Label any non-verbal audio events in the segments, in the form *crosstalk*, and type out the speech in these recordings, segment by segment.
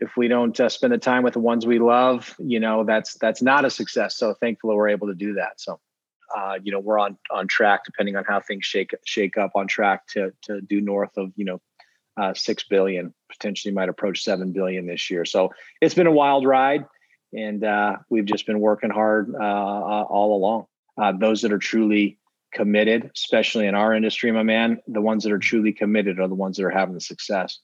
if we don't uh, spend the time with the ones we love, you know, that's that's not a success. So thankfully, we're able to do that. So, uh, you know, we're on on track, depending on how things shake shake up, on track to to do north of you know uh, six billion, potentially might approach seven billion this year. So it's been a wild ride, and uh, we've just been working hard uh, uh, all along. those that are truly committed, especially in our industry, my man, the ones that are truly committed are the ones that are having the success.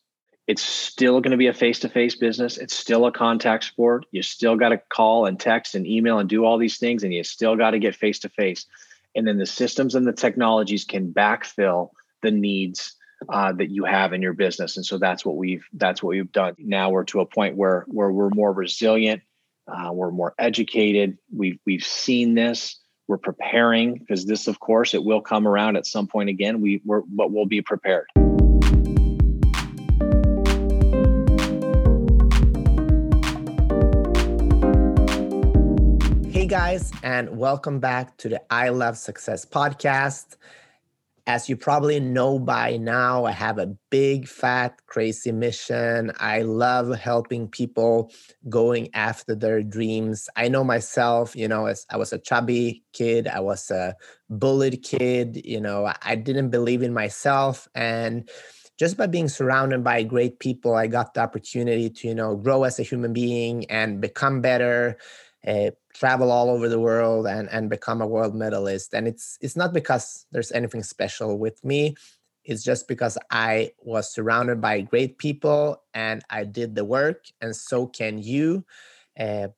It's still going to be a face to face business. It's still a contact sport. You still got to call and text and email and do all these things, and you still got to get face to face. And then the systems and the technologies can backfill the needs uh, that you have in your business. And so that's what we've that's what we've done. Now we're to a point where where we're more resilient, uh, we're more educated. We've we've seen this we're preparing because this of course it will come around at some point again we were but we'll be prepared guys and welcome back to the i love success podcast as you probably know by now, I have a big, fat, crazy mission. I love helping people going after their dreams. I know myself, you know, as I was a chubby kid, I was a bullied kid, you know, I didn't believe in myself. And just by being surrounded by great people, I got the opportunity to, you know, grow as a human being and become better uh, travel all over the world and and become a world medalist. And it's it's not because there's anything special with me. It's just because i was surrounded by great people and i did the work and so can you. Uh,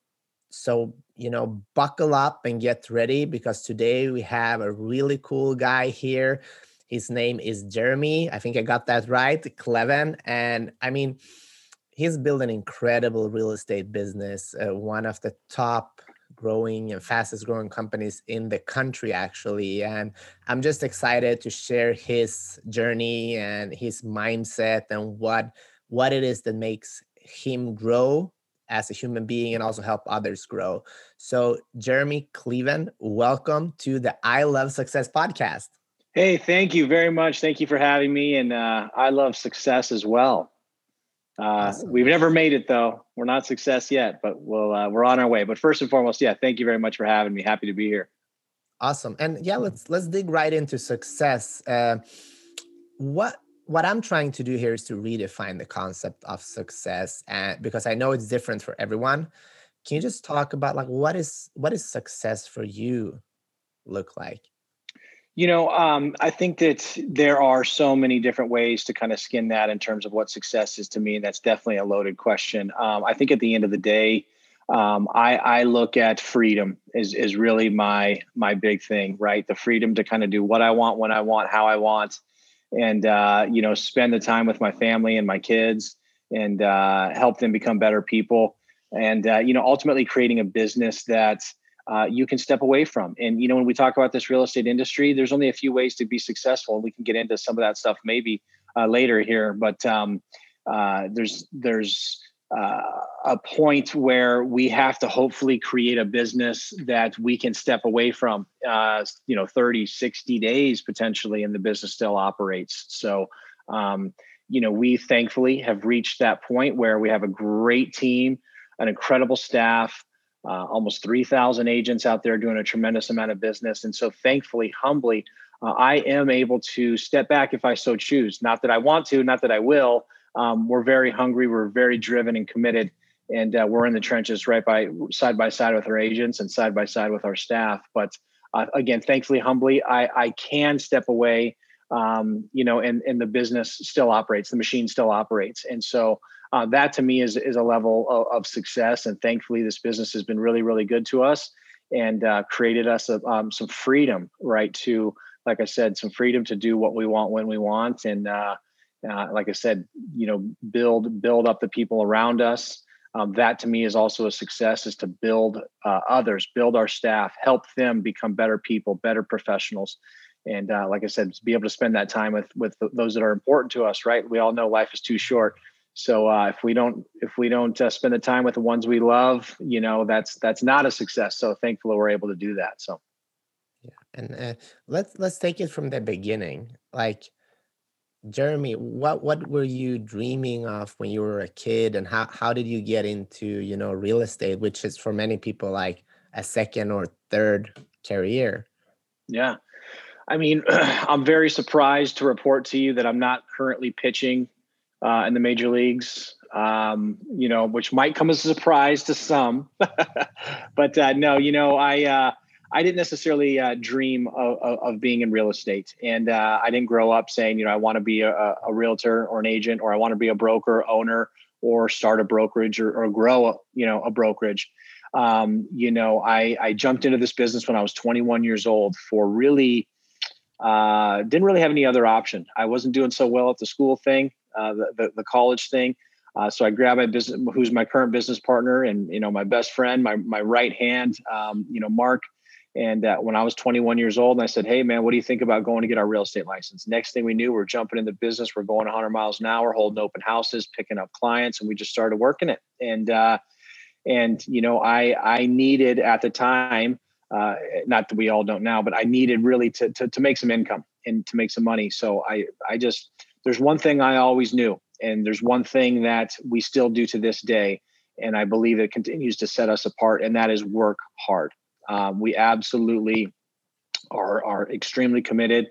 so you know buckle up and get ready because today we have a really cool guy here. His name is Jereme. I think i got that right Kleven. And i mean he's built an incredible real estate business, uh, one of the top growing and fastest growing companies in the country actually and i'm just excited to share his journey and his mindset and what what it is that makes him grow as a human being and also help others grow. So Jereme cleveland welcome to the i love success podcast. Hey thank you very much. Thank you for having me and uh, i love success as well uh, awesome. We've never made it though. We're not success yet, but we'll uh, we're on our way. But first and foremost, yeah, thank you very much for having me. Happy to be here. Awesome, and yeah, let's let's dig right into success. Uh, what what I'm trying to do here is to redefine the concept of success, and because I know it's different for everyone. Can you just talk about like what is what is success for you look like? You know, um, I think that there are so many different ways to kind of skin that in terms of what success is to me. And that's definitely a loaded question. Um, I think at the end of the day, um, I, I, look at freedom is is really my my big thing, right? The freedom to kind of do what I want, when I want, how I want, and uh, you know, spend the time with my family and my kids, and uh, help them become better people, and uh, you know, ultimately creating a business that uh, you can step away from. And you know, when we talk about this real estate industry, there's only a few ways to be successful, we can get into some of that stuff maybe uh, later here. But um, uh, there's there's uh, a point where we have to hopefully create a business that we can step away from uh, you know 30 60 days potentially and the business still operates so um, you know we thankfully have reached that point where we have a great team an incredible staff uh, almost 3,000 agents out there doing a tremendous amount of business. And so, thankfully, humbly, uh, I am able to step back if I so choose. Not that I want to, not that I will. Um, we're very hungry, we're very driven and committed, and uh, we're in the trenches right by side by side with our agents and side by side with our staff. But uh, again, thankfully, humbly, I, I can step away. Um, you know, and and the business still operates, the machine still operates, and so uh, that to me is is a level of, of, success. And thankfully, this business has been really really good to us and uh, created us a, um, some freedom, right? To like I said, some freedom to do what we want when we want, and uh, uh like I said, you know, build build up the people around us. Um, that to me is also a success is to build uh, others build our staff help them become better people better professionals and uh, like i said be able to spend that time with with those that are important to us right we all know life is too short so uh, if we don't if we don't uh, spend the time with the ones we love, you know, that's that's not a success. So thankfully we're able to do that. So yeah, and uh, let's let's take it from the beginning. Like, Jereme, what what were you dreaming of when you were a kid, and how how did you get into you know real estate, which is for many people like a second or third career? Yeah, I mean, *clears throat* I'm very surprised to report to you that I'm not currently pitching uh, in the major leagues. Um, you know, which might come as a surprise to some, *laughs* but uh, no, you know, I. Uh, I didn't necessarily uh, dream of, of, being in real estate, and uh, I didn't grow up saying, you know, I want to be a, a, realtor or an agent, or I want to be a broker owner, or start a brokerage, or, or grow, a, you know, a brokerage. Um, you know, I, I jumped into this business when I was 21 years old for really uh, didn't really have any other option. I wasn't doing so well at the school thing, the, the, the college thing. Uh, so I grabbed my business, who's my current business partner, and you know my best friend, my my right hand, um, you know Mark, and uh, when I was 21 years old, and I said, Hey, man, what do you think about going to get our real estate license? Next thing we knew, we're jumping in the business. We're going 100 miles an hour, holding open houses, picking up clients, and we just started working it. And, uh, and you know, I, I needed at the time, uh, not that we all don't now, but I needed really to, to, to make some income and to make some money. So I, I just, there's one thing I always knew, and there's one thing that we still do to this day. And I believe it continues to set us apart, and that is work hard um, we absolutely are are extremely committed.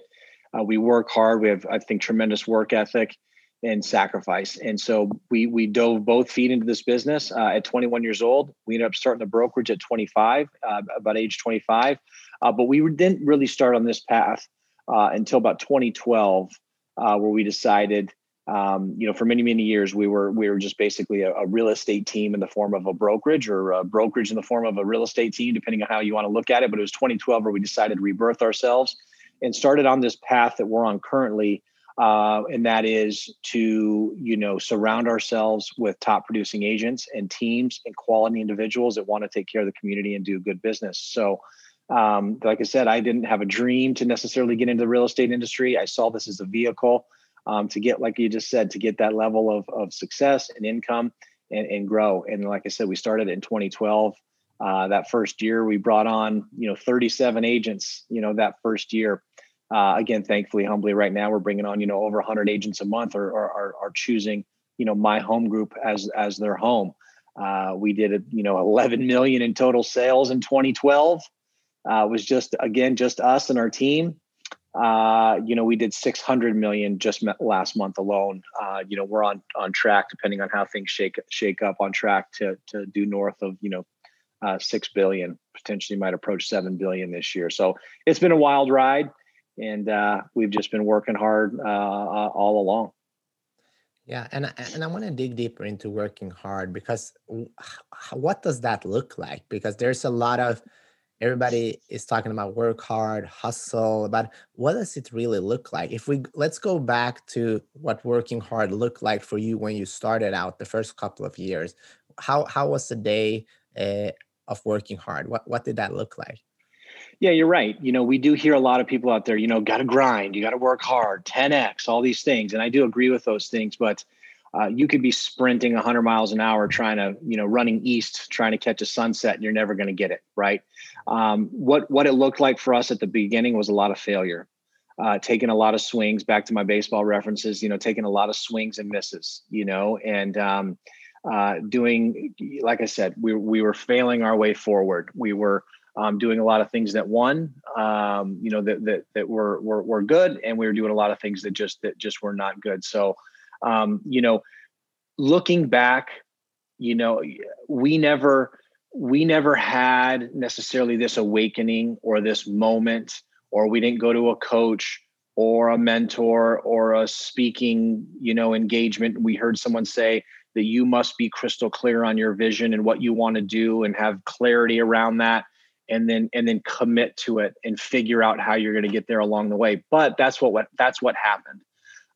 Uh, we work hard. We have, I think, tremendous work ethic and sacrifice. And so we we dove both feet into this business uh, at 21 years old. We ended up starting the brokerage at 25, uh, about age 25. Uh, but we didn't really start on this path uh, until about 2012, uh, where we decided um, you know, for many many years, we were we were just basically a, a, real estate team in the form of a brokerage, or a brokerage in the form of a real estate team, depending on how you want to look at it. But it was 2012 where we decided to rebirth ourselves and started on this path that we're on currently, uh, and that is to you know surround ourselves with top producing agents and teams and quality individuals that want to take care of the community and do good business. So. Um, like I said, I didn't have a dream to necessarily get into the real estate industry. I saw this as a vehicle um, to get, like you just said, to get that level of, of success and income and, and grow. And like I said, we started in 2012. Uh, that first year, we brought on, you know, 37 agents, you know, that first year. Uh, again, thankfully, humbly, right now we're bringing on, you know, over 100 agents a month or are, are, choosing, you know, my home group as as their home. Uh, we did, you know, 11 million in total sales in 2012. Uh, was just again just us and our team. Uh, you know, we did 600 million just last month alone. Uh, you know, we're on on track, depending on how things shake shake up, on track to to do north of you know uh, six billion, potentially might approach seven billion this year. So it's been a wild ride, and uh, we've just been working hard uh, all along. Yeah, and and I want to dig deeper into working hard because what does that look like? Because there's a lot of everybody is talking about work hard hustle but what does it really look like? If we let's go back to what working hard looked like for you when you started out the first couple of years. How how was the day uh, of working hard? What what did that look like? Yeah you're right. You know we do hear a lot of people out there you know got to grind you got to work hard 10x all these things and i do agree with those things but uh, you could be sprinting 100 miles an hour trying to you know running east trying to catch a sunset and you're never going to get it right? Um, what what it looked like for us at the beginning was a lot of failure. Uh, taking a lot of swings back to my baseball references you know taking a lot of swings and misses you know and um, uh, doing like i said we, we were failing our way forward. We were um, doing a lot of things that won, um, you know, that that that were, were were good, and we were doing a lot of things that just that just were not good. So um, you know looking back you know we never we never had necessarily this awakening or this moment or we didn't go to a coach or a mentor or a speaking you know engagement. We heard someone say that you must be crystal clear on your vision and what you want to do and have clarity around that and then and then commit to it and figure out how you're going to get there along the way. But that's what, what that's what happened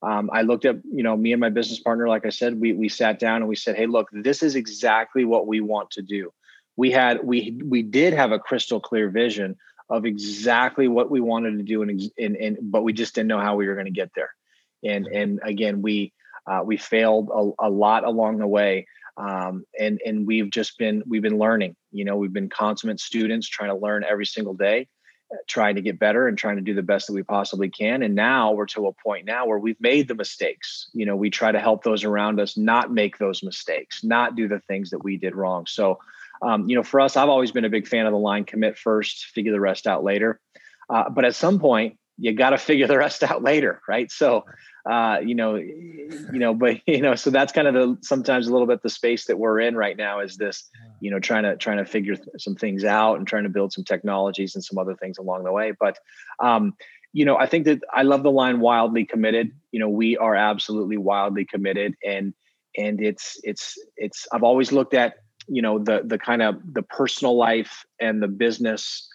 um, I looked at, you know, me and my business partner, like I said, we we sat down and we said, hey, look, this is exactly what we want to do. We had we we did have a crystal clear vision of exactly what we wanted to do, and and, and but we just didn't know how we were going to get there. And and again, we uh, we failed a, a lot along the way. Um, and and we've just been we've been learning. You know, we've been consummate students trying to learn every single day trying to get better and trying to do the best that we possibly can. And now we're to a point now where we've made the mistakes. You know, we try to help those around us not make those mistakes, not do the things that we did wrong. So, um, you know, for us, I've always been a big fan of the line commit first, figure the rest out later. Uh, but at some point, you got to figure the rest out later, right? So, uh, you know, you know, but you know, so that's kind of the sometimes a little bit the space that we're in right now is this, you know, trying to trying to figure th- some things out and trying to build some technologies and some other things along the way. But, um, you know, I think that I love the line wildly committed. You know, we are absolutely wildly committed, and and it's it's it's. I've always looked at you know the the kind of the personal life and the business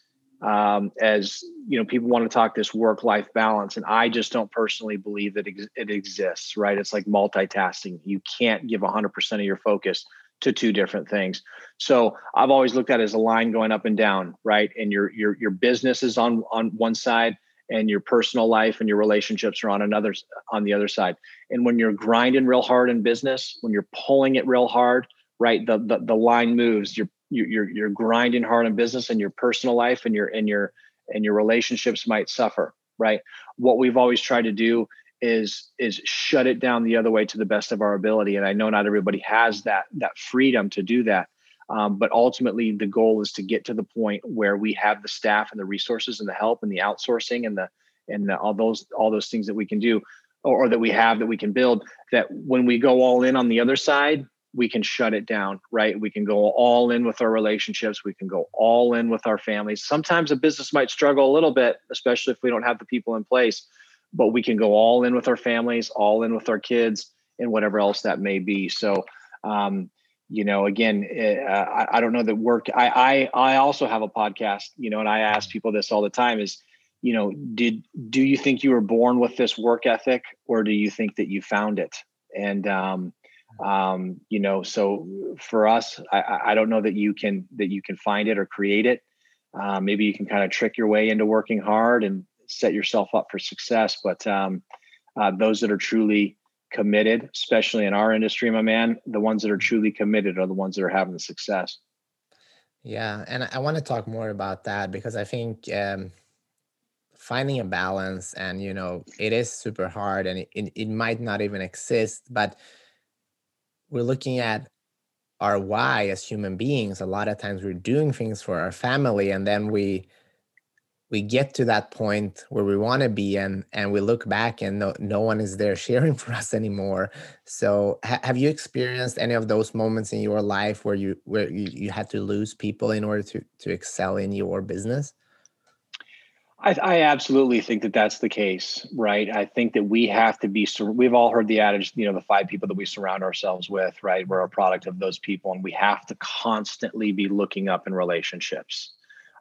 um, as you know people want to talk this work life balance and i just don't personally believe that it exists right? It's like multitasking. You can't give 100% of your focus to two different things. So i've always looked at it as a line going up and down right? And your your your business is on on one side and your personal life and your relationships are on another on the other side. And when you're grinding real hard in business when you're pulling it real hard right the the, the line moves. You're you're you're grinding hard in business and your personal life and your and your and your relationships might suffer right? What we've always tried to do is is shut it down the other way to the best of our ability. And i know not everybody has that that freedom to do that. Um, but ultimately the goal is to get to the point where we have the staff and the resources and the help and the outsourcing and the and the, all those all those things that we can do or, or that we have that we can build that when we go all in on the other side we can shut it down, right? We can go all in with our relationships. We can go all in with our families. Sometimes a business might struggle a little bit, especially if we don't have the people in place, but we can go all in with our families, all in with our kids, and whatever else that may be. So, um, you know, again, uh, I, I, don't know that work. I, I I also have a podcast, you know, and I ask people this all the time: is you know, did do you think you were born with this work ethic, or do you think that you found it? And um, um, you know so for us I, I don't know that you can that you can find it or create it. Uh, maybe you can kind of trick your way into working hard and set yourself up for success but um, uh, those that are truly committed especially in our industry my man the ones that are truly committed are the ones that are having the success. Yeah and i want to talk more about that because i think um, finding a balance and you know it is super hard and it, it, it might not even exist but we're looking at our why as human beings. A lot of times we're doing things for our family and then we we get to that point where we want to be and and we look back and no, no one is there *laughs* sharing for us anymore. So ha- have you experienced any of those moments in your life where you where you, you had to lose people in order to to excel in your business I, I, absolutely think that that's the case, right? I think that we have to be. We've all heard the adage, you know, the five people that we surround ourselves with, right? We're a product of those people, and we have to constantly be looking up in relationships.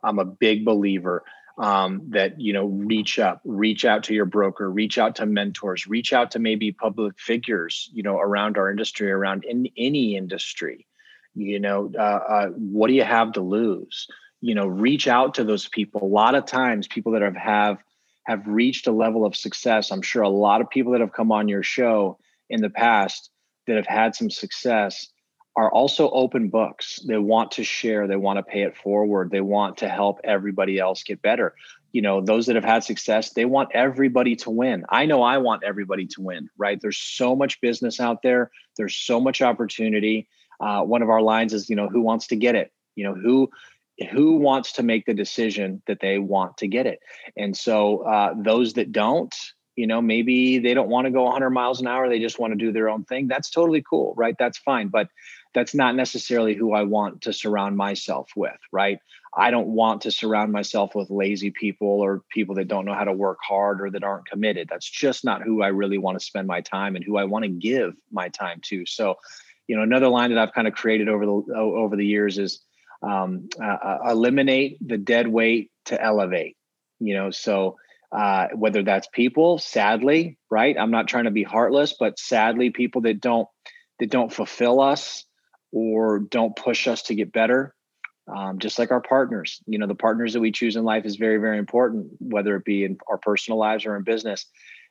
I'm a big believer um, that you know, reach up, reach out to your broker, reach out to mentors, reach out to maybe public figures, you know, around our industry, around in any industry. You know, uh, uh, what do you have to lose? You know reach out to those people. A lot of times people that have have have reached a level of success i'm sure a lot of people that have come on your show in the past that have had some success are also open books. They want to share. They want to pay it forward. They want to help everybody else get better. You know those that have had success they want everybody to win. I know i want everybody to win right? There's so much business out there. There's so much opportunity. Uh, one of our lines is you know who wants to get it? You know who who wants to make the decision that they want to get it? And so uh, those that don't you know maybe they don't want to go 100 miles an hour they just want to do their own thing that's totally cool right? That's fine but that's not necessarily who i want to surround myself with right? I don't want to surround myself with lazy people or people that don't know how to work hard or that aren't committed that's just not who i really want to spend my time and who i want to give my time to. So you know another line that i've kind of created over the over the years is um, uh, uh, eliminate the dead weight to elevate you know? So uh, whether that's people sadly right? I'm not trying to be heartless but sadly people that don't that don't fulfill us or don't push us to get better um, just like our partners you know the partners that we choose in life is very very important whether it be in our personal lives or in business.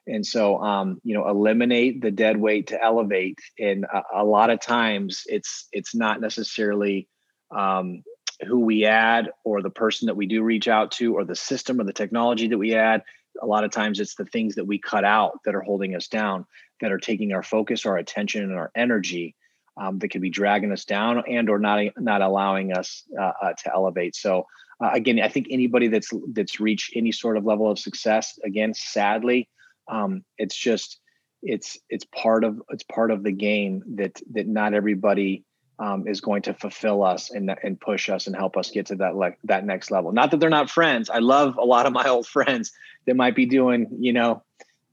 And so um, you know eliminate the dead weight to elevate. And a, a lot of times it's it's not necessarily um, who we add or the person that we do reach out to or the system or the technology that we add a lot of times it's the things that we cut out that are holding us down that are taking our focus our attention and our energy um, that could be dragging us down and or not not allowing us uh, uh, to elevate. So uh, again i think anybody that's that's reached any sort of level of success again sadly um, it's just it's it's part of it's part of the game that that not everybody um, is going to fulfill us and and push us and help us get to that le- that next level. Not that they're not friends. I love a lot of my old *laughs* friends that might be doing you know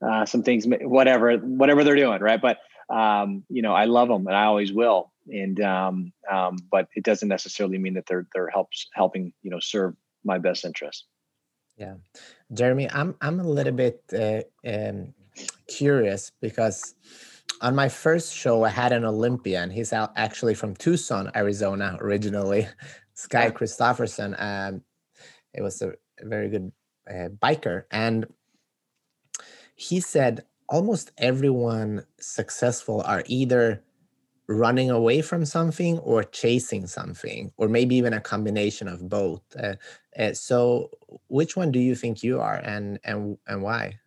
uh, some things, whatever whatever they're doing, right? But um, you know, I love them and I always will. And um, um, but it doesn't necessarily mean that they're they're helps helping you know serve my best interest. Yeah, Jereme, I'm I'm a little bit uh, um, curious because on my first show, I had an Olympian. He's out actually from Tucson, Arizona, originally. *laughs* Sky Christopherson. Um, it was a very good uh, biker, and he said almost everyone successful are either running away from something or chasing something, or maybe even a combination of both. Uh, uh, so, which one do you think you are, and and and why?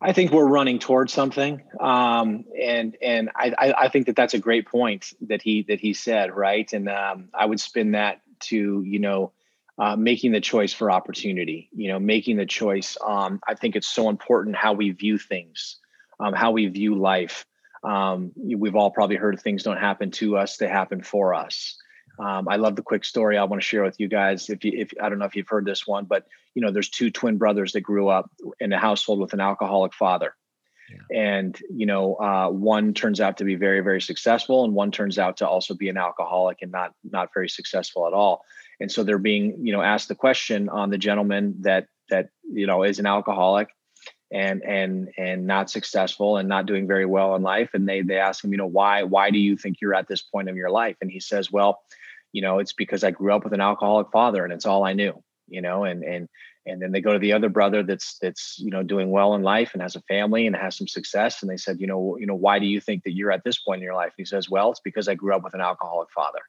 I think we're running towards something, um, and and I, I think that that's a great point that he that he said, right? And um, I would spin that to you know uh, making the choice for opportunity. You know, making the choice. Um, I think it's so important how we view things, um, how we view life. Um, we've all probably heard things don't happen to us; they happen for us. Um, I love the quick story I want to share with you guys. If you, if I don't know if you've heard this one, but you know, there's two twin brothers that grew up in a household with an alcoholic father, yeah. and you know, uh, one turns out to be very, very successful, and one turns out to also be an alcoholic and not not very successful at all. And so they're being, you know, asked the question on the gentleman that that you know is an alcoholic and and and not successful and not doing very well in life and they they ask him you know why why do you think you're at this point in your life and he says well you know it's because i grew up with an alcoholic father and it's all i knew you know and and and then they go to the other brother that's that's you know doing well in life and has a family and has some success and they said you know you know why do you think that you're at this point in your life? And he says well it's because i grew up with an alcoholic father.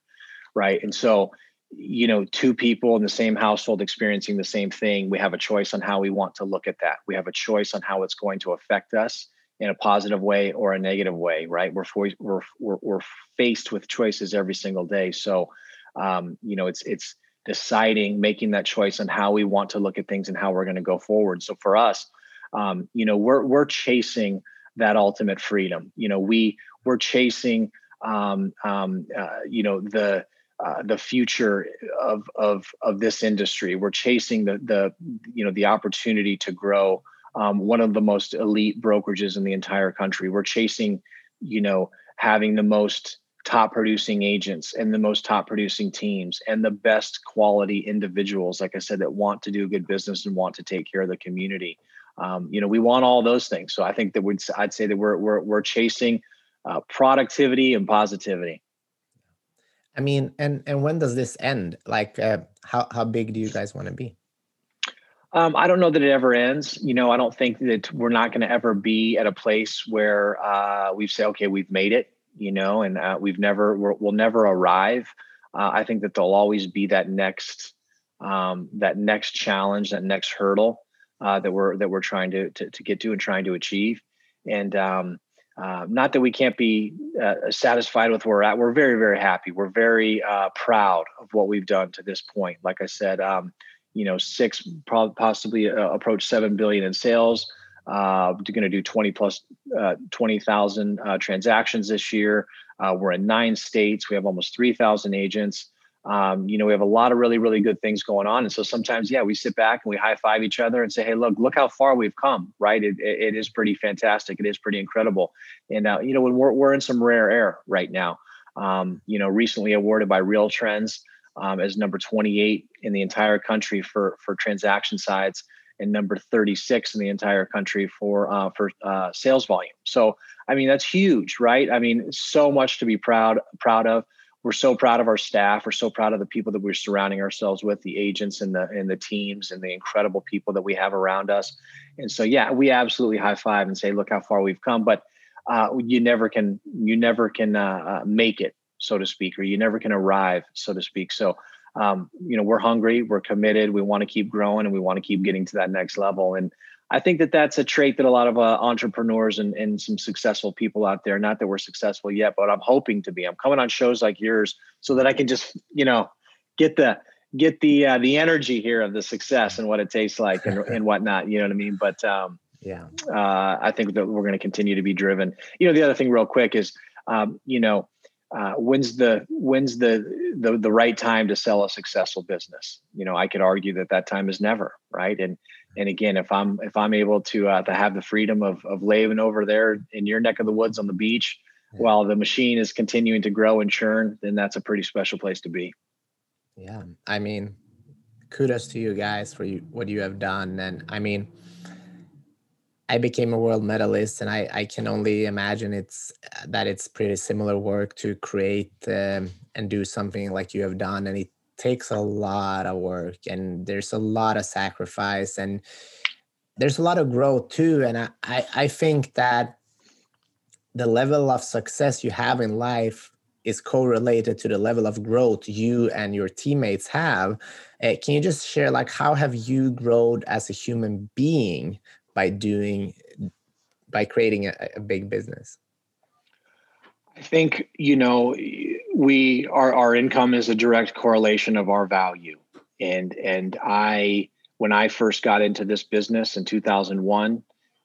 Right? And so you know two people in the same household experiencing the same thing we have a choice on how we want to look at that. We have a choice on how it's going to affect us in a positive way or a negative way right? We're we're we're, we're faced with choices every single day. So um, you know it's it's deciding making that choice on how we want to look at things and how we're going to go forward. So for us um, you know we're we're chasing that ultimate freedom. You know we we're chasing um, um, uh, you know the uh, the future of of of this industry. We're chasing the the you know the opportunity to grow um, one of the most elite brokerages in the entire country. We're chasing you know having the most top producing agents and the most top producing teams and the best quality individuals like i said that want to do a good business and want to take care of the community. Um, you know we want all those things. So i think that we'd, i'd say that we're we're, we're chasing uh, productivity and positivity. I mean and and when does this end? Like uh, how how big do you guys want to be? Um, I don't know that it ever ends. You know, I don't think that we're not going to ever be at a place where uh, we say, okay, we've made it you know, and uh, we've never we will never arrive. Uh, I think that there'll always be that next um, that next challenge, that next hurdle uh, that we're that we're trying to, to, to get to and trying to achieve. And um, uh, not that we can't be uh, satisfied with where we're at. We're very very happy. We're very uh, proud of what we've done to this point. Like I said, um, you know, six possibly approach seven billion in sales. Uh, we're going to do 20 plus uh, 20,000 uh, transactions this year. Uh, we're in nine states. We have almost 3,000 agents. Um, you know, we have a lot of really, really good things going on. And so sometimes, yeah, we sit back and we high five each other and say, "Hey, look, look how far we've come!" Right? It, it, it is pretty fantastic. It is pretty incredible. And uh, you know, when we're we're in some rare air right now. Um, you know, recently awarded by RealTrends um, as number 28 in the entire country for for transaction sides and number 36 in the entire country for uh, for uh, sales volume. So I mean that's huge, right? I mean so much to be proud proud of. We're so proud of our staff. We're so proud of the people that we're surrounding ourselves with, the agents and the and the teams and the incredible people that we have around us. And so yeah, we absolutely high five and say, look how far we've come. But uh, you never can you never can uh, uh make it so to speak, or you never can arrive, so to speak. So, um, you know, we're hungry, we're committed, we want to keep growing, and we want to keep getting to that next level. And I think that that's a trait that a lot of uh, entrepreneurs and, and some successful people out there, not that we're successful yet, but I'm hoping to be. I'm coming on shows like yours so that I can just, you know, get the get the uh, the energy here of the success and what it tastes like and, *laughs* and whatnot. You know what I mean? But um, yeah, uh, I think that we're going to continue to be driven. You know, the other thing, real quick, is um, you know, uh, when's the when's the, the the right time to sell a successful business? You know, I could argue that that time is never right. And and again, if I'm if I'm able to uh, to have the freedom of of living over there in your neck of the woods on the beach, yeah. while the machine is continuing to grow and churn, then that's a pretty special place to be. Yeah, I mean, kudos to you guys for you, what you have done, and I mean I became a world medalist, and I, I can only imagine it's uh, that it's pretty similar work to create um, and do something like you have done, and it takes a lot of work, and there's a lot of sacrifice, and there's a lot of growth too. And I, I, I think that the level of success you have in life is correlated to the level of growth you and your teammates have. Uh, can you just share like how have you grown as a human being by doing by creating a, a big business? I think you know we our our income is a direct correlation of our value, and and I when I first got into this business in 2001,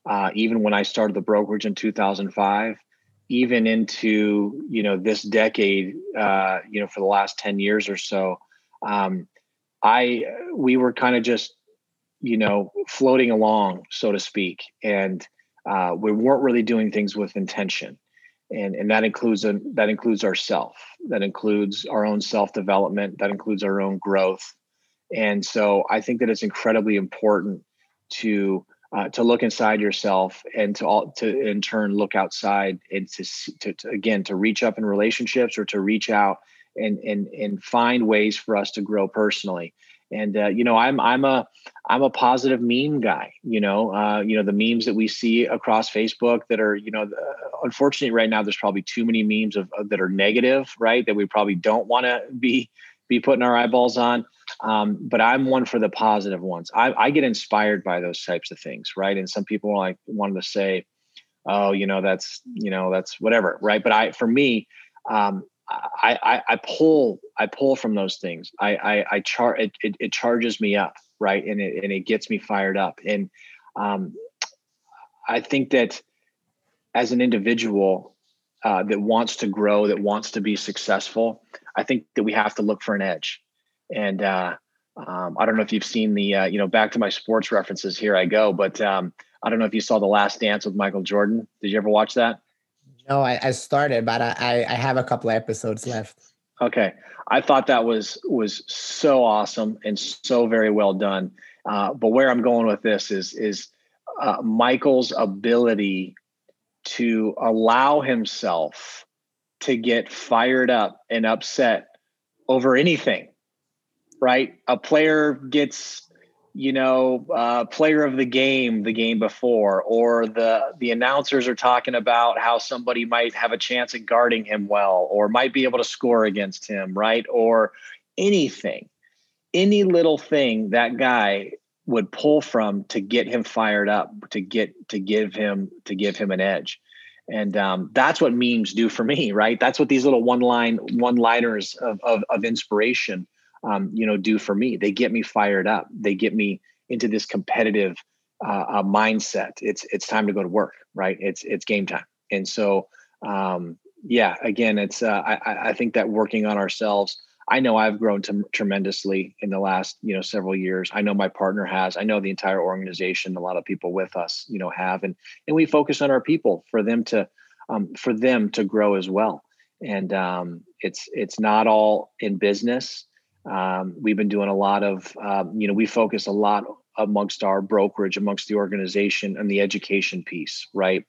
uh, even when I started the brokerage in 2005, even into you know this decade, uh, you know for the last 10 years or so, um, I we were kind of just you know, floating along, so to speak, and uh, we weren't really doing things with intention, and and that includes a, that includes ourself, that includes our own self development, that includes our own growth, and so I think that it's incredibly important to uh, to look inside yourself and to all to in turn look outside and to, to, to again to reach up in relationships or to reach out and and and find ways for us to grow personally and uh, you know i'm i'm a i'm a positive meme guy you know uh, you know the memes that we see across facebook that are you know unfortunately right now there's probably too many memes of, of that are negative right that we probably don't want to be be putting our eyeballs on. Um, but i'm one for the positive ones. I, I get inspired by those types of things right? And some people like wanted to say oh you know that's you know that's whatever right? But i for me um, I, I, I pull I pull from those things. I I, I char it, it, it charges me up, right, and it and it gets me fired up. And um, I think that as an individual uh, that wants to grow, that wants to be successful, I think that we have to look for an edge. And uh, um, I don't know if you've seen the uh, you know back to my sports references. Here I go, but um, I don't know if you saw the Last Dance with Michael Jordan. Did you ever watch that? No, I, I started, but I, I have a couple episodes left. Okay, I thought that was was so awesome and so very well done. Uh, but where I'm going with this is is uh, Michael's ability to allow himself to get fired up and upset over anything. Right, a player gets you know, uh, player of the game the game before, or the the announcers are talking about how somebody might have a chance at guarding him well, or might be able to score against him, right? Or anything, any little thing that guy would pull from to get him fired up, to get to give him to give him an edge. And um, that's what memes do for me, right? That's what these little one line one liners of, of, of inspiration um, you know, do for me. They get me fired up. They get me into this competitive uh, uh, mindset. It's it's time to go to work, right? It's it's game time. And so, um, yeah, again, it's uh, I I think that working on ourselves. I know I've grown to, tremendously in the last you know several years. I know my partner has. I know the entire organization, a lot of people with us, you know, have, and and we focus on our people for them to um, for them to grow as well. And um, it's it's not all in business. Um, we've been doing a lot of, um, you know, we focus a lot amongst our brokerage, amongst the organization, and the education piece, right?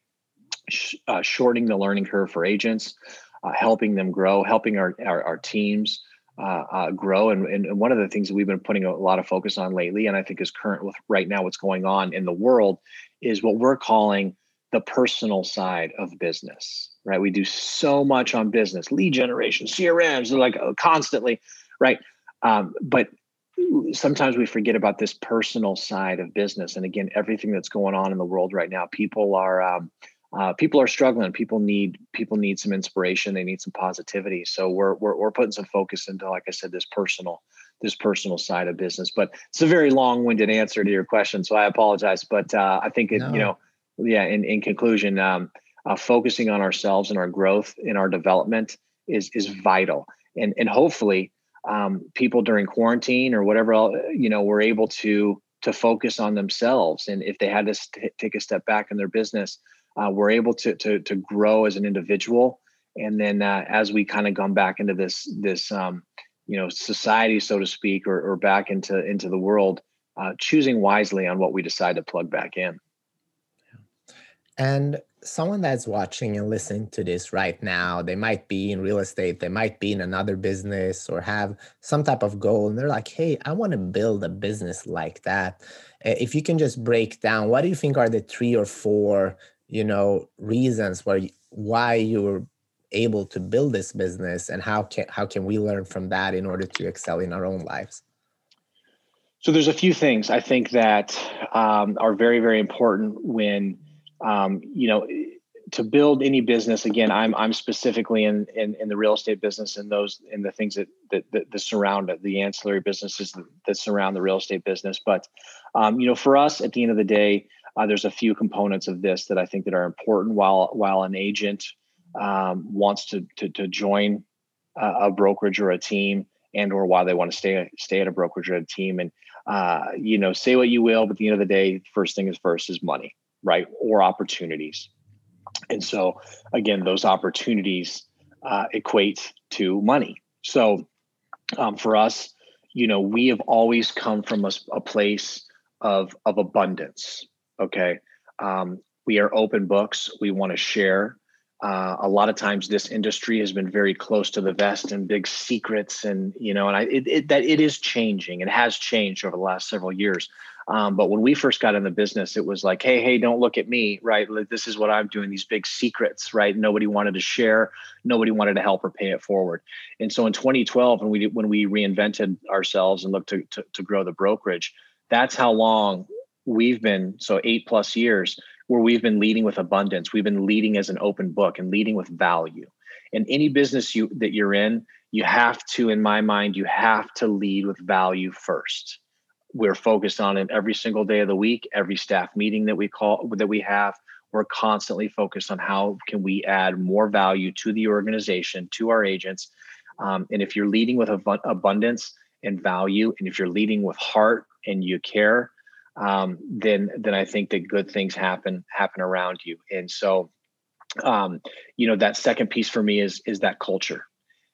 Sh- uh, shortening the learning curve for agents, uh, helping them grow, helping our our, our teams uh, uh, grow. And, and one of the things that we've been putting a lot of focus on lately, and I think is current with right now what's going on in the world, is what we're calling the personal side of business, right? We do so much on business, lead generation, CRMs, like uh, constantly, right? Um, but sometimes we forget about this personal side of business. And again, everything that's going on in the world right now, people are um, uh, people are struggling. People need people need some inspiration. They need some positivity. So we're, we're we're putting some focus into, like I said, this personal this personal side of business. But it's a very long winded answer to your question, so I apologize. But uh, I think it, no. you know, yeah. In in conclusion, um, uh, focusing on ourselves and our growth in our development is is vital, and and hopefully, um, people during quarantine or whatever you know, were able to to focus on themselves, and if they had to st- take a step back in their business, uh, we're able to to to grow as an individual, and then uh, as we kind of come back into this this um, you know society, so to speak, or or back into into the world, uh, choosing wisely on what we decide to plug back in. And someone that's watching and listening to this right now, they might be in real estate, they might be in another business or have some type of goal. And they're like, hey, I want to build a business like that. If you can just break down, what do you think are the three or four, you know, reasons why why you were able to build this business and how can how can we learn from that in order to excel in our own lives? So there's a few things I think that um, are very, very important when um, you know to build any business again i'm i'm specifically in in, in the real estate business and those in the things that that, that, that surround it the ancillary businesses that, that, surround the real estate business. But um, you know for us at the end of the day uh, there's a few components of this that i think that are important. While while an agent um, wants to, to to join a, a brokerage or a team and or why they want to stay stay at a brokerage or a team and uh, you know say what you will but at the end of the day first thing is first is money right? Or opportunities. And so, again, those opportunities uh, equate to money. So, um, for us, you know, we have always come from a, a place of of abundance. Okay, um, we are open books. We want to share. Uh, a lot of times, this industry has been very close to the vest and big secrets, and you know, and I it, it, that it is changing. It has changed over the last several years. Um, but when we first got in the business, it was like, hey, hey, don't look at me, right? This is what I'm doing, these big secrets, right? Nobody wanted to share, nobody wanted to help or pay it forward. And so in 2012, when we when we reinvented ourselves and looked to, to, to grow the brokerage, that's how long we've been, so eight plus years, where we've been leading with abundance. We've been leading as an open book and leading with value. And any business you that you're in, you have to, in my mind, you have to lead with value first we're focused on it every single day of the week every staff meeting that we call that we have. We're constantly focused on how can we add more value to the organization to our agents. Um, and if you're leading with ab- abundance and value and if you're leading with heart and you care um, then then i think that good things happen happen around you. And so um, you know that second piece for me is is that culture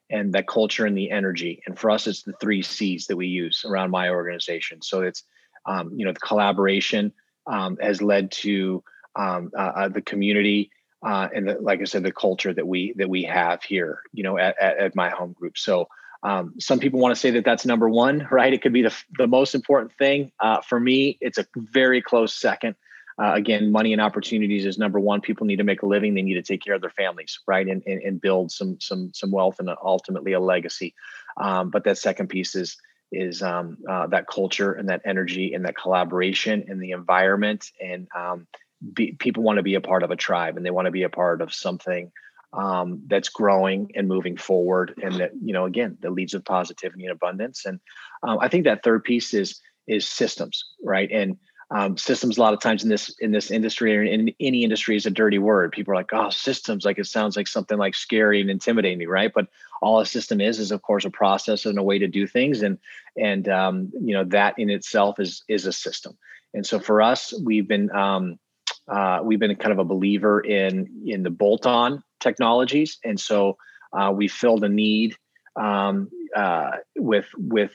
and that culture and the energy. And for us, it's the three C's that we use around my organization. So it's, um, you know, the collaboration um, has led to um, uh, uh, the community uh, and the, like I said, the culture that we that we have here, you know, at, at, at my home group. So um, some people want to say that that's number one, *laughs* right? It could be the, the most important thing. Uh, for me, it's a very close second uh, again, money and opportunities is number one. People need to make a living. They need to take care of their families, right, and and, and build some some some wealth and ultimately a legacy. Um, but that second piece is is um, uh, that culture and that energy and that collaboration and the environment and um, be, people want to be a part of a tribe and they want to be a part of something um, that's growing and moving forward and that you know again that leads with positivity and abundance and um, i think that third piece is is systems right and um, systems a lot of times in this in this industry or in any industry is a dirty word. People are like oh systems like it sounds like something like scary and intimidating right? But all a system is is of course a process and a way to do things and and um, you know that in itself is is a system. And so for us we've been um, uh, we've been kind of a believer in in the bolt-on technologies. And so uh, we filled a need um, uh, with with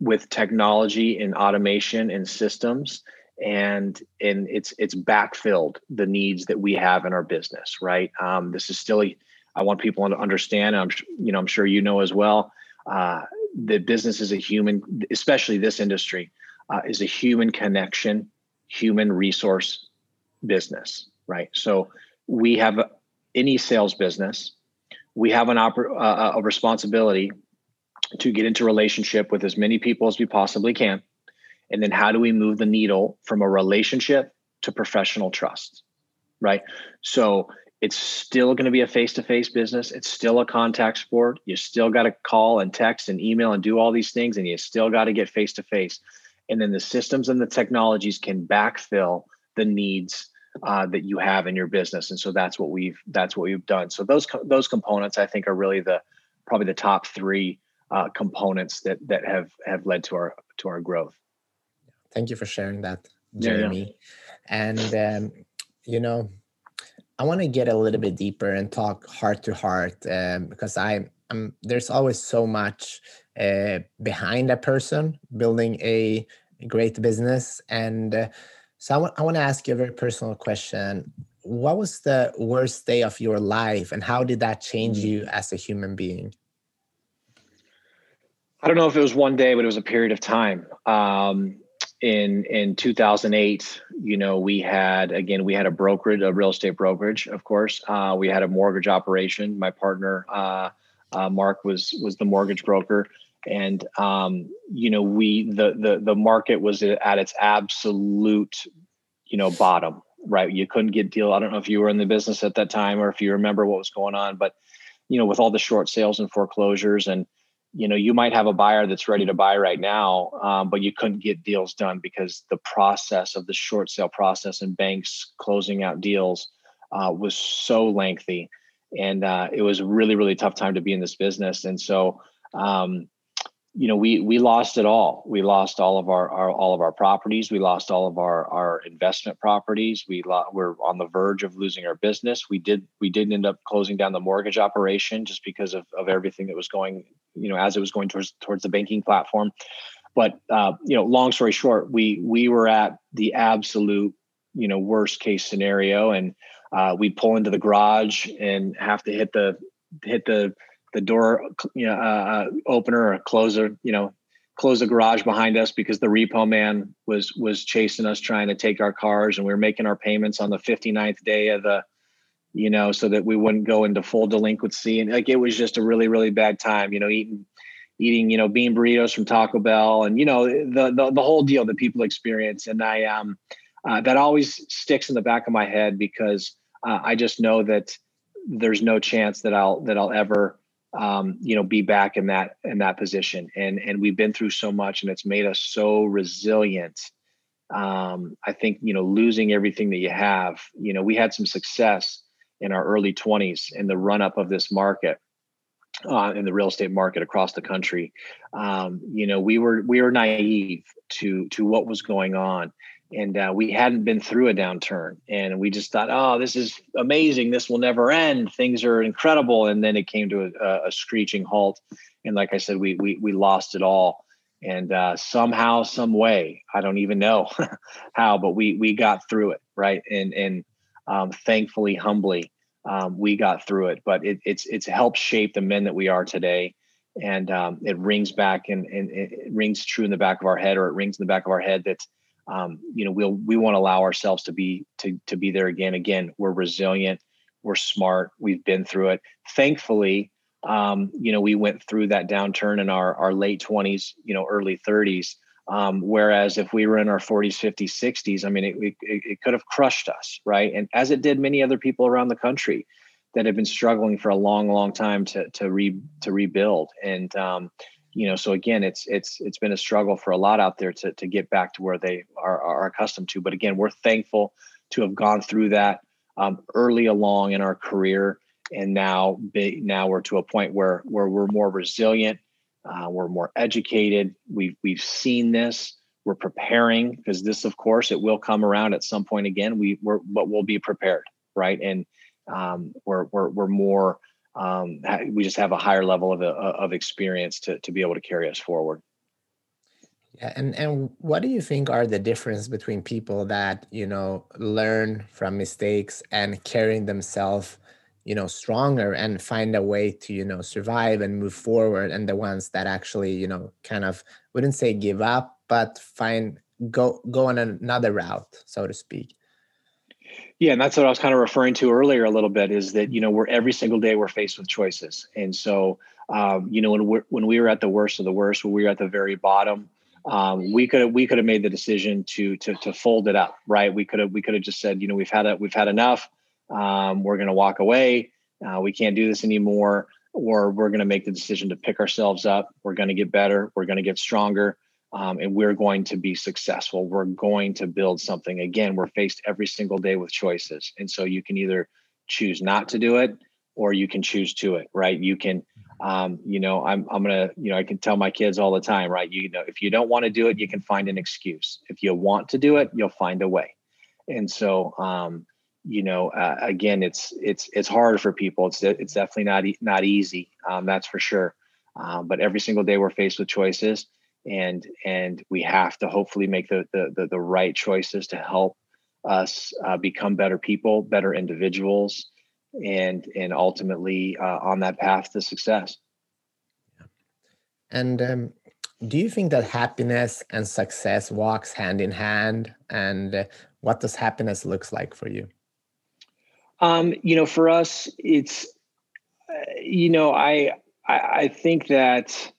with technology and automation and systems and and it's it's backfilled the needs that we have in our business right um, this is still a, i want people to understand i'm you know i'm sure you know as well uh, the business is a human especially this industry uh, is a human connection human resource business right? So we have any sales business, we have an oper- uh, a responsibility to get into relationship with as many people as we possibly can. And then how do we move the needle from a relationship to professional trust? Right. So it's still going to be a face-to-face business. It's still a contact sport. You still got to call and text and email and do all these things and you still got to get face-to-face. And then the systems and the technologies can backfill the needs uh, that you have in your business. And so that's what we've that's what we've done. So those those components i think are really the probably the top three uh, components that that have have led to our to our growth thank you for sharing that Jereme yeah, yeah. and um, you know I want to get a little bit deeper and talk heart to heart um, because I, I'm there's always so much uh, behind a person building a great business, and uh, so I want I want to ask you a very personal question. What was the worst day of your life, and how did that change you mm. as a human being? I don't know if it was one day, but it was a period of time. Um, in in 2008 you know we had again we had a brokerage a real estate brokerage of course. Uh, we had a mortgage operation. My partner uh, uh, mark was was the mortgage broker. And um, you know we the the the market was at its absolute you know bottom right? You couldn't get deal. I don't know if you were in the business at that time or if you remember what was going on but you know with all the short sales and foreclosures and you know you might have a buyer that's ready to buy right now um, but you couldn't get deals done because the process of the short sale process and banks closing out deals uh, was so lengthy. And uh, it was a really really tough time to be in this business. And so um, you know we we lost it all. We lost all of our, our all of our properties. We lost all of our our investment properties. We lo- we're on the verge of losing our business. We did we didn't end up closing down the mortgage operation just because of, of everything that was going you know as it was going towards towards the banking platform. But uh, you know long story short we we were at the absolute you know worst case scenario. And uh, we'd pull into the garage and have to hit the hit the the door you know, uh, uh, opener or closer, you know, close the garage behind us because the repo man was was chasing us trying to take our cars. And we were making our payments on the 59th day of the you know so that we wouldn't go into full delinquency and like it was just a really really bad time you know eating eating you know bean burritos from taco bell and you know the the, the whole deal that people experience and i um uh, that always sticks in the back of my head because uh, i just know that there's no chance that i'll that i'll ever um, you know, be back in that in that position. And and we've been through so much, and it's made us so resilient. Um, I think you know, losing everything that you have. You know, we had some success in our early 20s in the run up of this market. Uh, in the real estate market across the country, um, you know, we were we were naive to to what was going on, and uh, we hadn't been through a downturn. And we just thought oh this is amazing. This will never end. Things are incredible. And then it came to a, a screeching halt. And like i said we we, we lost it all. And uh, somehow some way i don't even know *laughs* how but we we got through it right? And and um, thankfully humbly um, we got through it. But it, it's it's helped shape the men that we are today. And um, it rings back and, and it rings true in the back of our head or it rings in the back of our head that um, you know we'll we won't allow ourselves to be to to be there again. Again we're resilient. We're smart. We've been through it. Thankfully um, you know we went through that downturn in our our late 20s you know early 30s um, whereas if we were in our 40s 50s 60s i mean it, it, it could have crushed us right? And as it did many other people around the country that have been struggling for a long long time to to re to rebuild. And um, you know so again it's it's it's been a struggle for a lot out there to to get back to where they are, are accustomed to. But again we're thankful to have gone through that um, early along in our career. And now be, now we're to a point where where we're more resilient uh, we're more educated. We've we've seen this. We're preparing because this of course it will come around at some point again. We we're but we'll be prepared right? And um, we're, we're we're more um, we just have a higher level of, uh, of experience to, to be able to carry us forward. Yeah, and and what do you think are the difference between people that you know learn from mistakes and carrying themselves, you know, stronger and find a way to you know survive and move forward, and the ones that actually you know kind of wouldn't say give up, but find go go on another route, so to speak. Yeah, and that's what I was kind of referring to earlier a little bit is that you know we're every single day we're faced with choices, and so um, you know when we when we were at the worst of the worst, when we were at the very bottom, um, we could have we could have made the decision to to to fold it up, right? We could have we could have just said, you know, we've had it, we've had enough. Um, we're going to walk away. Uh, we can't do this anymore, or we're going to make the decision to pick ourselves up. We're going to get better. We're going to get stronger um, and we're going to be successful. We're going to build something. Again, we're faced every single day with choices. And so you can either choose not to do it or you can choose to it, right? You can, um, you know, I'm, I'm going to, you know, I can tell my kids all the time, right? You know, if you don't want to do it, you can find an excuse. If you want to do it, you'll find a way. And so, um, you know, uh, again, it's, it's, it's hard for people. It's, it's definitely not, not easy. Um, that's for sure. Um, but every single day we're faced with choices and and we have to hopefully make the the the, the right choices to help us uh, become better people, better individuals, and and ultimately uh, on that path to success. And um, do you think that happiness and success walks hand in hand? And uh, what does happiness looks like for you? Um, you know, for us, it's you know, I I, I think that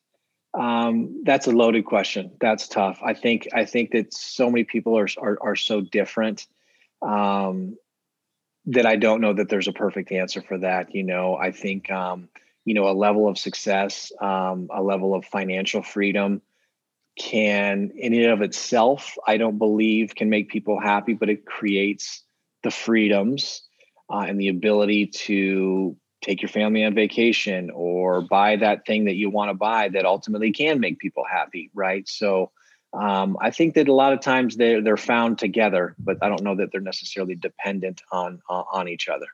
um, that's a loaded question. That's tough. I think I think that so many people are are, are so different um, that I don't know that there's a perfect answer for that. You know, I think um, you know a level of success, um, a level of financial freedom can, in and of itself, I don't believe can make people happy, but it creates the freedoms uh, and the ability to take your family on vacation or buy that thing that you want to buy that ultimately can make people happy right? So um, i think that a lot of times they're they're found together but i don't know that they're necessarily dependent on uh, on each other.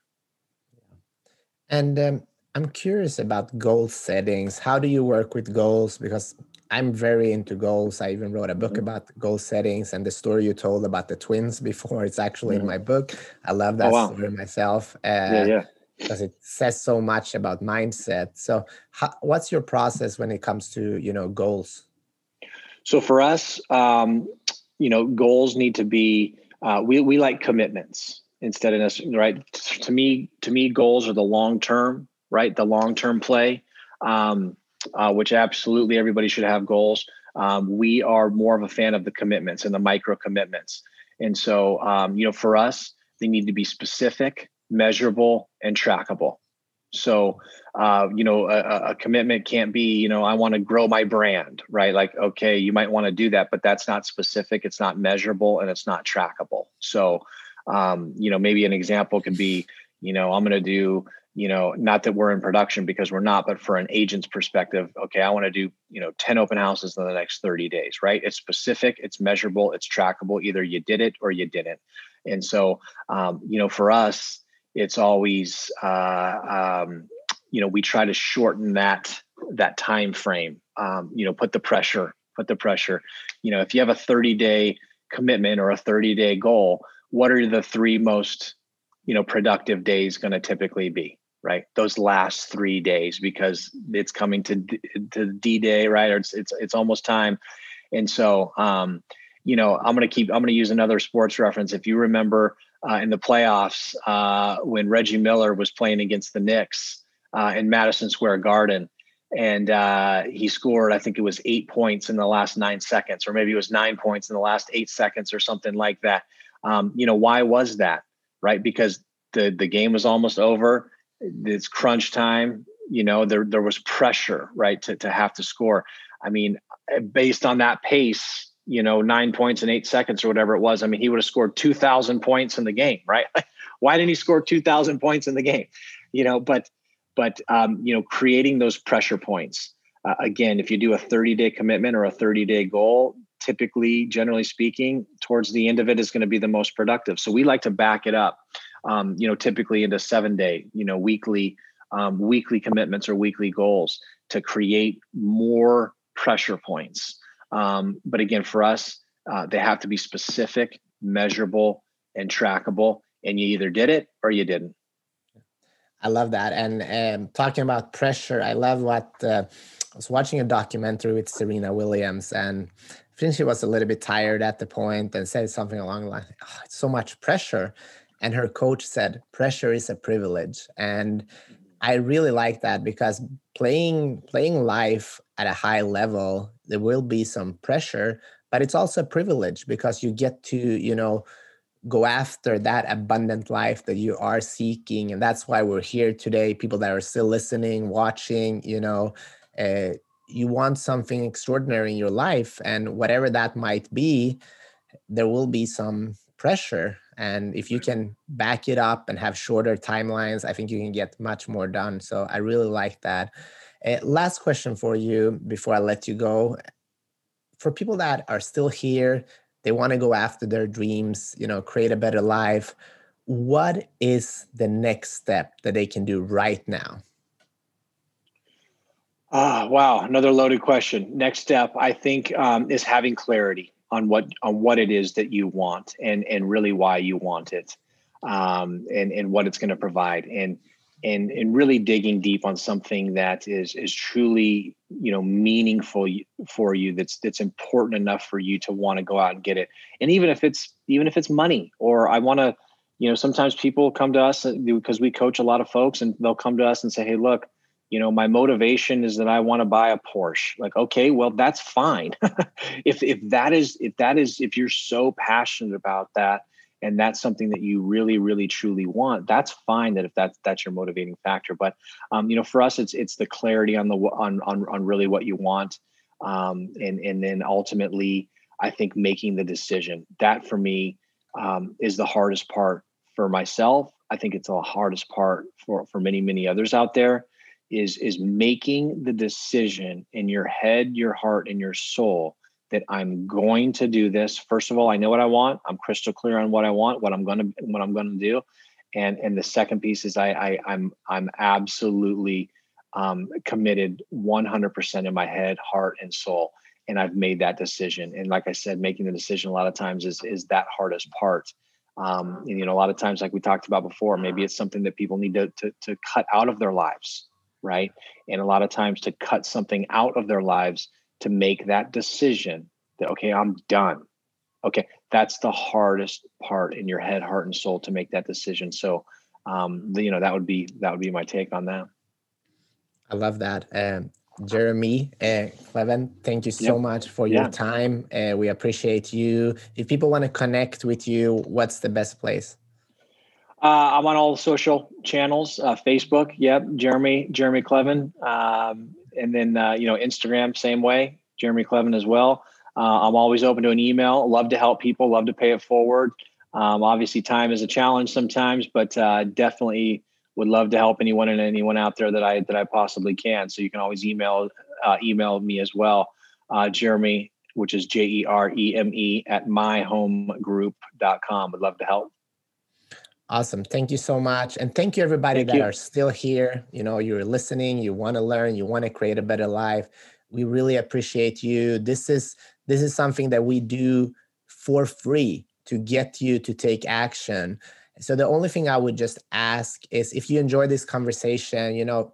And um, i'm curious about goal settings. How do you work with goals? Because I'm very into goals. I even wrote a book mm-hmm. about goal settings and the story you told about the twins *laughs* before. It's actually mm-hmm. in my book. I love that oh, wow. story myself. Uh, yeah, yeah because it says so much about mindset so how, what's your process when it comes to you know goals so for us um, you know goals need to be uh, we, we like commitments instead of right to me to me goals are the long term right the long term play um, uh, which absolutely everybody should have goals um, we are more of a fan of the commitments and the micro commitments and so um, you know for us they need to be specific measurable, and trackable. So, uh, you know, a, a, commitment can't be, you know, I want to grow my brand, right? Like, okay, you might want to do that, but that's not specific, it's not measurable, and it's not trackable. So, um, you know, maybe an example could be, you know, I'm going to do, you know, not that we're in production because we're not, but for an agent's perspective, okay, I want to do, you know, 10 open houses in the next 30 days, right? It's specific, it's measurable, it's trackable. Either you did it or you didn't. And so, um, you know, for us, it's always uh, um, you know we try to shorten that that time frame um, you know put the pressure put the pressure you know if you have a 30 day commitment or a 30 day goal what are the three most you know productive days going to typically be right those last three days because it's coming to to d day right or it's it's, it's almost time and so um you know i'm going to keep i'm going to use another sports reference if you remember uh, in the playoffs uh, when Reggie Miller was playing against the Knicks uh, in Madison Square Garden. And uh, he scored, I think it was eight points in the last nine seconds, or maybe it was nine points in the last eight seconds, or something like that. Um, you know, why was that? Right? Because the the game was almost over. It's crunch time. You know, there there was pressure, right, to to have to score. I mean, based on that pace, you know, nine points in eight seconds or whatever it was. I mean, he would have scored 2,000 points in the game, right? *laughs* Why didn't he score 2,000 points in the game? You know, but, but, um, you know, creating those pressure points. Uh, again, if you do a 30 day commitment or a 30 day goal, typically, generally speaking, towards the end of it is going to be the most productive. So we like to back it up, um, you know, typically into seven day, you know, weekly, um, weekly commitments or weekly goals to create more pressure points. Um, but again, for us, uh, they have to be specific, measurable, and trackable. And you either did it or you didn't. I love that. And um, talking about pressure, I love what uh, I was watching a documentary with Serena Williams, and I think she was a little bit tired at the point and said something along the line, oh, it's so much pressure. And her coach said pressure is a privilege. And i really like that because playing playing life at a high level there will be some pressure but it's also a privilege because you get to you know go after that abundant life that you are seeking. And that's why we're here today people that are still listening watching you know uh, you want something extraordinary in your life and whatever that might be there will be some pressure and if you can back it up and have shorter timelines i think you can get much more done. So i really like that. Uh, last question for you before i let you go. For people that are still here they want to go after their dreams you know create a better life what is the next step that they can do right now? Ah wow. Another loaded question. Next step i think um, is having clarity on what on what it is that you want and and really why you want it um, and and what it's going to provide and and and really digging deep on something that is is truly you know meaningful for you that's that's important enough for you to want to go out and get it. And even if it's even if it's money or i want to you know sometimes people come to us because we coach a lot of folks and they'll come to us and say hey look you know my motivation is that i want to buy a porsche. Like okay well that's fine. *laughs* If if that is if that is if you're so passionate about that and that's something that you really really truly want that's fine that if that's that's your motivating factor. But um, you know for us it's it's the clarity on the on on, on really what you want um, and and then ultimately i think making the decision. That for me um, is the hardest part for myself. I think it's the hardest part for for many many others out there is is making the decision in your head your heart and your soul that I'm going to do this. First of all, I know what I want. I'm crystal clear on what I want, what I'm going to what I'm going to do. And and the second piece is I, I I'm I'm absolutely um, committed 100% in my head, heart, and soul. And I've made that decision. And like I said, making the decision a lot of times is is that hardest part. Um, and you know, a lot of times, like we talked about before, maybe it's something that people need to, to to cut out of their lives, right? And a lot of times, to cut something out of their lives to make that decision that okay i'm done. Okay that's the hardest part in your head heart and soul to make that decision. So um you know that would be that would be my take on that. I love that. Um Jereme uh, Kleven thank you so yep. much for your yeah. time. Uh, we appreciate you. If people want to connect with you what's the best place uh, I'm on all the social channels, uh, Facebook. Yep, Jereme Jereme Kleven. Um, and then uh, you know Instagram same way, Jereme Kleven as well. Uh, I'm always open to an email. Love to help people. Love to pay it forward. Um, obviously, time is a challenge sometimes, but uh, definitely would love to help anyone and anyone out there that I that I possibly can. So you can always email uh, email me as well, Jereme, which is J E R E M E at myhomegroup.com. Would love to help. Awesome. Thank you so much. And thank you everybody thank that you. are still here. You know, you're listening, you want to learn, you want to create a better life. We really appreciate you. This is this is something that we do for free to get you to take action. So the only thing I would just ask is if you enjoy this conversation, you know,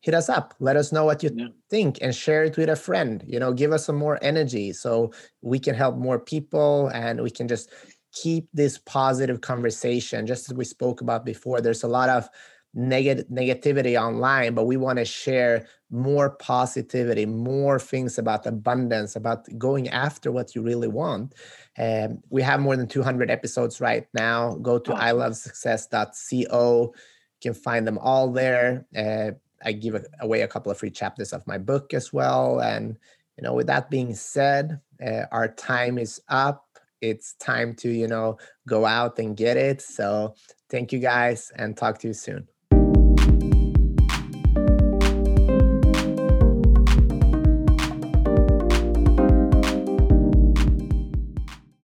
hit us up. Let us know what you yeah. think and share it with a friend. You know, give us some more energy so we can help more people and we can just keep this positive conversation just as we spoke about before there's a lot of negative negativity online but we want to share more positivity more things about abundance about going after what you really want. And um, we have more than 200 episodes right now. Go to ilovesuccess.co you can find them all there. Uh, i give away a couple of free chapters of my book as well and you know with that being said uh, our time is up it's time to you know go out and get it. So thank you guys and talk to you soon